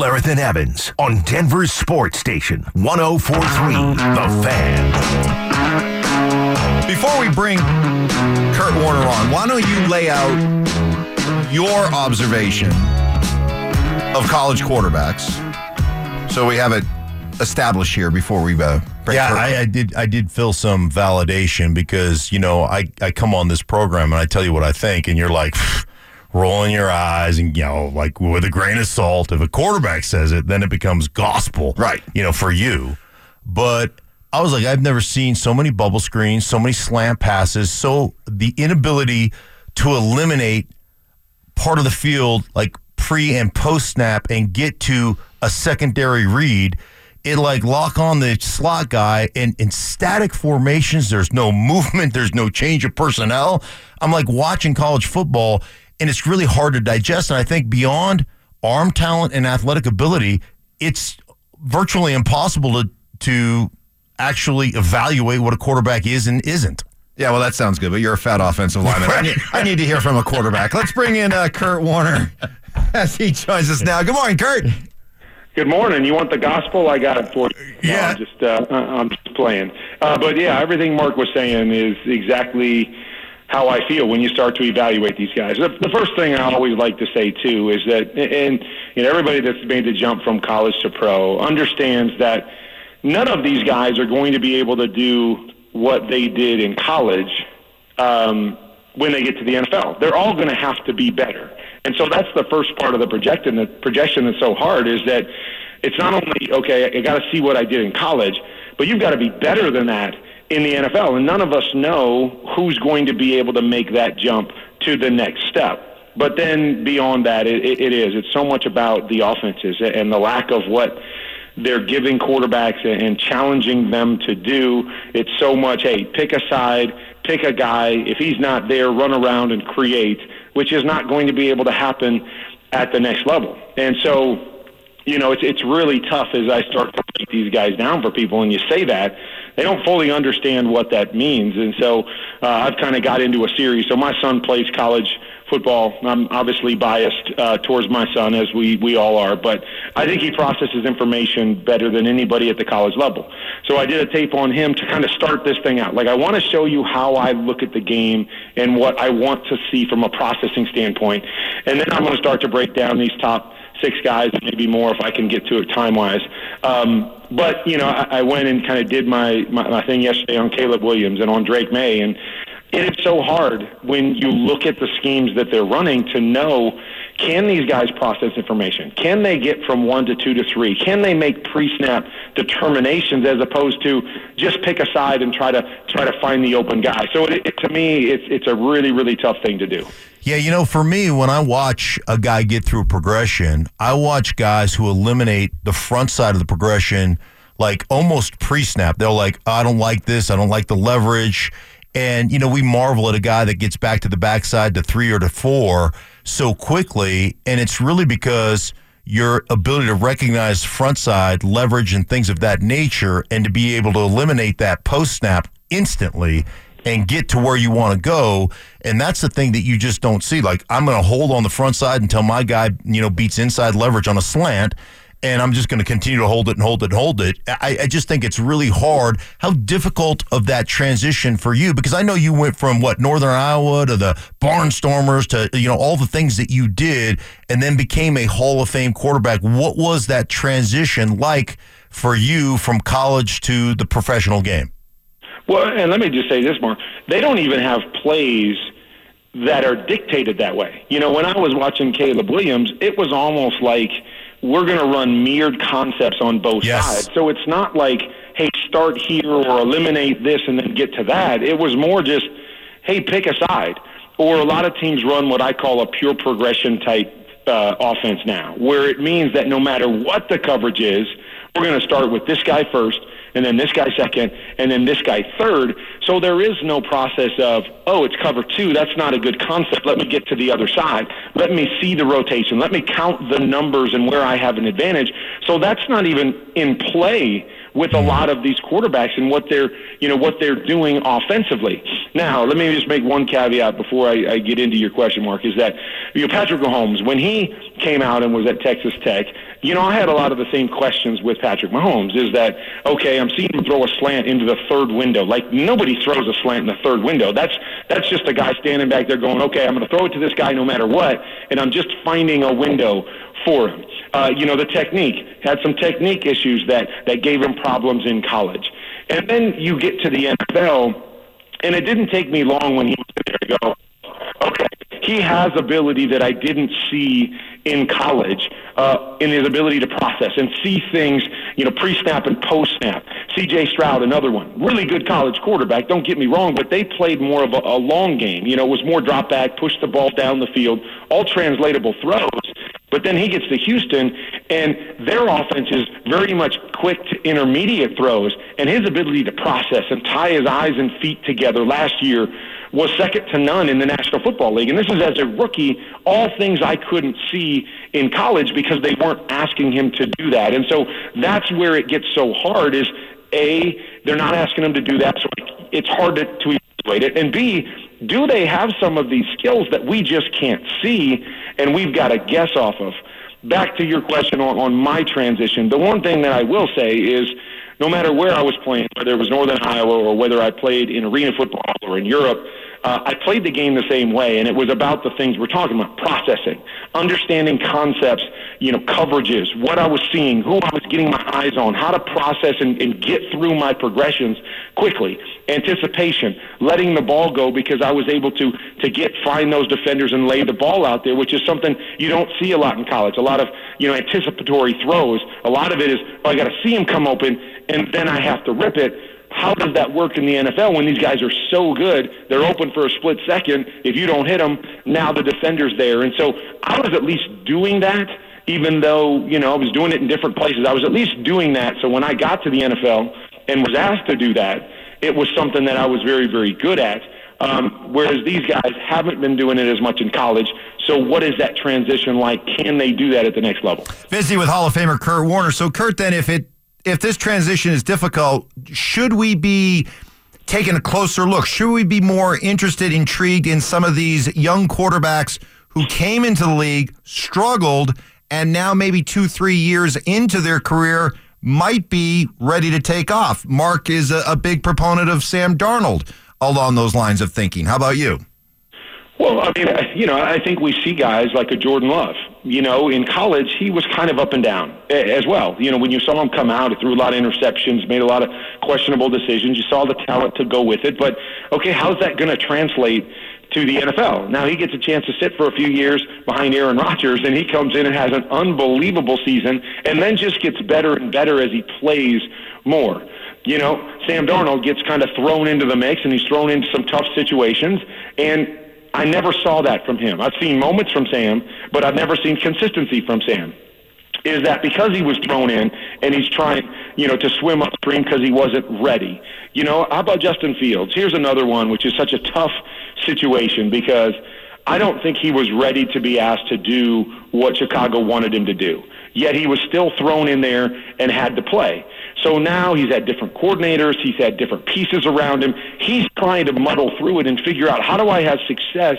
Schlereth and Evans on Denver's Sports Station 1043 The Fan. Before we bring Kurt Warner on, why don't you lay out your observation of college quarterbacks so we have it established here before we uh, Yeah, I, I did. I did feel some validation because you know I I come on this program and I tell you what I think, and you're like rolling your eyes and you know like with a grain of salt. If a quarterback says it, then it becomes gospel, Right. You know, for you. But I was like, I've never seen so many bubble screens, so many slant passes, so the inability to eliminate part of the field like pre and post snap and get to a secondary read it like lock on the slot guy and in static formations there's no movement there's no change of personnel i'm like watching college football and it's really hard to digest and i think beyond arm talent and athletic ability it's virtually impossible to to actually evaluate what a quarterback is and isn't Yeah, well, that sounds good, but you're a fat offensive lineman. I need, I need to hear from a quarterback. Let's bring in uh, Kurt Warner as he joins us now. Good morning, Kurt. Good morning. You want the gospel? I got it for you. No, Yeah. I'm just uh, I'm just playing. Uh, but yeah, everything Mark was saying is exactly how I feel when you start to evaluate these guys. The, the first thing I always like to say too is that, and you know, everybody that's made the jump from college to pro understands that none of these guys are going to be able to do what they did in college um, when they get to the NFL. They're all going to have to be better. And so that's the first part of the projection. The projection that's so hard is that it's not only, okay, I got to see what I did in college, but you've got to be better than that in the NFL. And none of us know who's going to be able to make that jump to the next step. But then beyond that, it, it is. It's so much about the offenses and the lack of what they're giving quarterbacks and challenging them to do. It's so much, hey, pick a side, pick a guy. If he's not there, run around and create, which is not going to be able to happen at the next level. And so, you know, it's it's really tough as I start to break these guys down for people, and you say that they don't fully understand what that means. And so, uh, I've kind of got into a series. So my son plays college football. I'm obviously biased uh, towards my son, as we we all are, but I think he processes information better than anybody at the college level. So I did a tape on him to kind of start this thing out. Like I want to show you how I look at the game and what I want to see from a processing standpoint, and then I'm going to start to break down these top six guys, maybe more if I can get to it time wise. Um, but you know, I, I went and kind of did my, my my thing yesterday on Caleb Williams and on Drake Maye, and it is so hard when you look at the schemes that they're running to know can these guys process information? Can they get from one to two to three? Can they make pre-snap determinations as opposed to just pick a side and try to try to find the open guy? So it, it, to me, it's it's a really really tough thing to do. Yeah, you know, for me, when I watch a guy get through a progression, I watch guys who eliminate the front side of the progression like almost pre snap. They're like, oh, I don't like this. I don't like the leverage. And, you know, we marvel at a guy that gets back to the backside to three or to four so quickly. And it's really because your ability to recognize front side leverage and things of that nature and to be able to eliminate that post snap instantly and get to where you want to go. And that's the thing that you just don't see. Like, I'm going to hold on the front side until my guy, you know, beats inside leverage on a slant. And I'm just going to continue to hold it and hold it and hold it. I, I just think it's really hard. How difficult of that transition for you? Because I know you went from what Northern Iowa to the Barnstormers to you know all the things that you did, and then became a Hall of Fame quarterback. What was that transition like for you from college to the professional game? Well, and let me just say this, Mark. They don't even have plays that are dictated that way. You know, when I was watching Caleb Williams, it was almost like we're going to run mirrored concepts on both Yes. sides. So it's not like, hey, start here or eliminate this and then get to that. It was more just, hey, pick a side. Or a lot of teams run what I call a pure progression type uh, offense now, where it means that no matter what the coverage is, we're going to start with this guy first, and then this guy second, and then this guy third. So there is no process of, oh, it's cover two. That's not a good concept. Let me get to the other side. Let me see the rotation. Let me count the numbers and where I have an advantage. So that's not even in play with a lot of these quarterbacks and what they're you know what they're doing offensively. Now, let me just make one caveat before I, I get into your question, Mark. Is that you know Patrick Mahomes when he came out and was at Texas Tech, you know I had a lot of the same questions with Patrick Mahomes. Is that okay? I'm seeing him throw a slant into the third window. Like nobody throws a slant in the third window. That's that's just a guy standing back there going, okay, I'm going to throw it to this guy no matter what, and I'm just finding a window for him. Uh, you know, the technique had some technique issues that that gave him problems in college, and then you get to the NFL, and it didn't take me long when he was there to go, okay, he has ability that I didn't see in college uh, in his ability to process and see things, you know, pre-snap and post-snap. C.J. Stroud, another one, really good college quarterback. Don't get me wrong, but they played more of a, a long game. You know, it was more drop back, push the ball down the field, all translatable throws. But then he gets to Houston, and their offense is very much quick to intermediate throws, and his ability to process and tie his eyes and feet together last year was second to none in the National Football League. And this is as a rookie, all things I couldn't see in college because they weren't asking him to do that. And so that's where it gets so hard is A, they're not asking him to do that, so it's hard to, to evaluate it. And B, do they have some of these skills that we just can't see and we've got to guess off of? Back to your question on, on my transition, the one thing that I will say is no matter where I was playing, whether it was Northern Iowa or whether I played in arena football or in Europe, uh, I played the game the same way, and it was about the things we're talking about: processing, understanding concepts, you know, coverages, what I was seeing, who I was getting my eyes on, how to process and, and get through my progressions quickly, anticipation, letting the ball go because I was able to to get find those defenders and lay the ball out there, which is something you don't see a lot in college. A lot of you know anticipatory throws. A lot of it is oh, I got to see him come open, and then I have to rip it how does that work in the NFL when these guys are so good? They're open for a split second. If you don't hit them, now the defender's there. And so I was at least doing that, even though, you know, I was doing it in different places. I was at least doing that. So when I got to the NFL and was asked to do that, it was something that I was very, very good at. Um, whereas these guys haven't been doing it as much in college. So, what is that transition like? Can they do that at the next level? Busy with Hall of Famer Kurt Warner. So, Kurt, then, if it if this transition is difficult, should we be taking a closer look? Should we be more interested, intrigued in some of these young quarterbacks who came into the league, struggled, and now maybe two, three years into their career might be ready to take off? Mark is a, a big proponent of Sam Darnold along those lines of thinking. How about you? Well, I mean, you know, I think we see guys like a Jordan Love. You know, in college, he was kind of up and down as well. You know, when you saw him come out, he threw a lot of interceptions, made a lot of questionable decisions. You saw the talent to go with it. But, okay, how's that going to translate to the NFL. Now he gets a chance to sit for a few years behind Aaron Rodgers, and he comes in and has an unbelievable season, and then just gets better and better as he plays more. You know, Sam Darnold gets kind of thrown into the mix, and he's thrown into some tough situations, and I never saw that from him. I've seen moments from Sam, but I've never seen consistency from Sam. Is that because he was thrown in and he's trying, you know, to swim upstream because he wasn't ready? You know, how about Justin Fields? Here's another one, which is such a tough situation because I don't think he was ready to be asked to do what Chicago wanted him to do. Yet he was still thrown in there and had to play. So now he's had different coordinators, he's had different pieces around him. He's trying to muddle through it and figure out how do I have success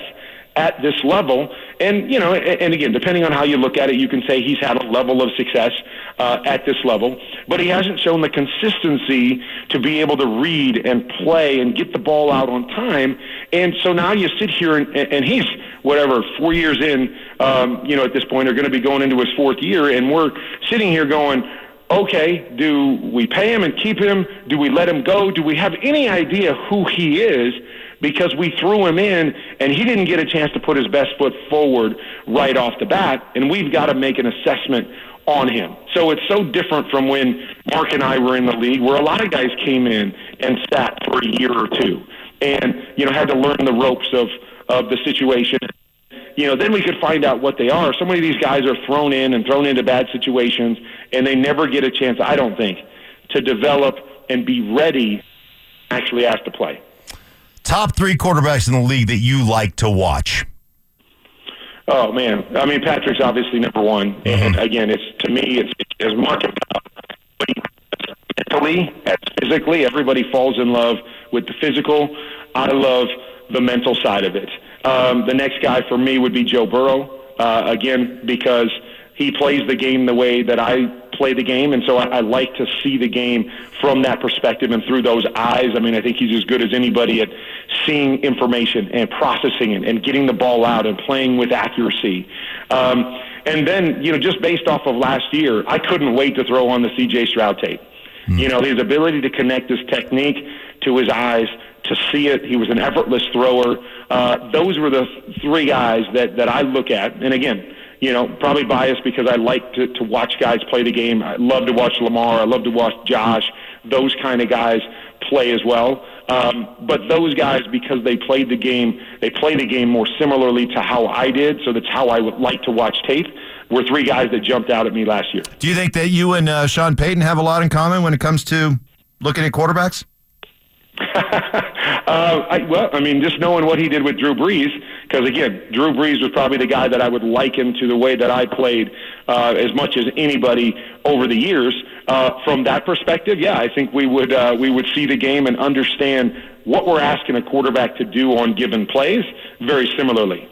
at this level. And, you know, and again, depending on how you look at it, you can say he's had a level of success uh, at this level, but he hasn't shown the consistency to be able to read and play and get the ball out on time. And so now you sit here and, and he's, whatever, four years in, um, you know, at this point, are going to be going into his fourth year, and we're sitting here going, okay, do we pay him and keep him? Do we let him go? Do we have any idea who he is? Because we threw him in and he didn't get a chance to put his best foot forward right off the bat, and we've got to make an assessment on him. So it's so different from when Mark and I were in the league, where a lot of guys came in and sat for a year or two, and you know had to learn the ropes of of the situation you know, then we could find out what they are. So many of these guys are thrown in and thrown into bad situations, and they never get a chance, I don't think, to develop and be ready actually asked to play. Top three quarterbacks in the league that you like to watch. Oh man, I mean Patrick's obviously number one, mm-hmm. and again, it's to me, it's, it's as Mark. mentally as physically. Everybody falls in love with the physical. I love the mental side of it. Um, the next guy for me would be Joe Burrow. Uh, again, because he plays the game the way that I play the game, and so I, I like to see the game from that perspective and through those eyes. I mean, I think he's as good as anybody at seeing information and processing it and getting the ball out and playing with accuracy. Um, and then, you know, just based off of last year, I couldn't wait to throw on the C.J. Stroud tape. You know, his ability to connect his technique to his eyes, to see it. He was an effortless thrower. Uh, those were the three guys that, that I look at. And again, you know, probably biased because I like to, to watch guys play the game. I love to watch Lamar. I love to watch Josh. Those kind of guys play as well. Um, but those guys, because they played the game, they play the game more similarly to how I did. So that's how I would like to watch tape. Were three guys that jumped out at me last year. Do you think that you and uh, Sean Payton have a lot in common when it comes to looking at quarterbacks? uh, I, well, I mean, just knowing what he did with Drew Brees, because again, Drew Brees was probably the guy that I would liken to the way that I played uh, as much as anybody over the years. Uh, from that perspective, yeah, I think we would uh, we would see the game and understand what we're asking a quarterback to do on given plays very similarly.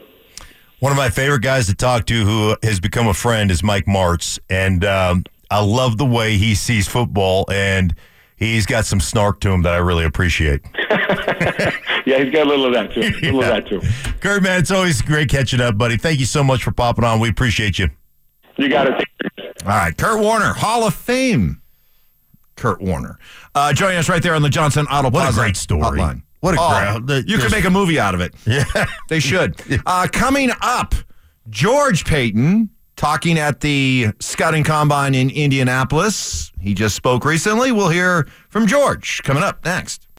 One of my favorite guys to talk to who has become a friend is Mike Martz. And um, I love the way he sees football, and he's got some snark to him that I really appreciate. yeah, he's got a little of that too. A little yeah. of that too. Kurt, man, it's always great catching up, buddy. Thank you so much for popping on. We appreciate you. You got it. All right, Kurt Warner, Hall of Fame. Kurt Warner. Uh, joining us right there on the Johnson Auto What a great story. Hotline. What a oh, great. You could make a movie out of it. Yeah. They should. Uh, coming up, George Paton talking at the scouting combine in Indianapolis. He just spoke recently. We'll hear from George coming up next.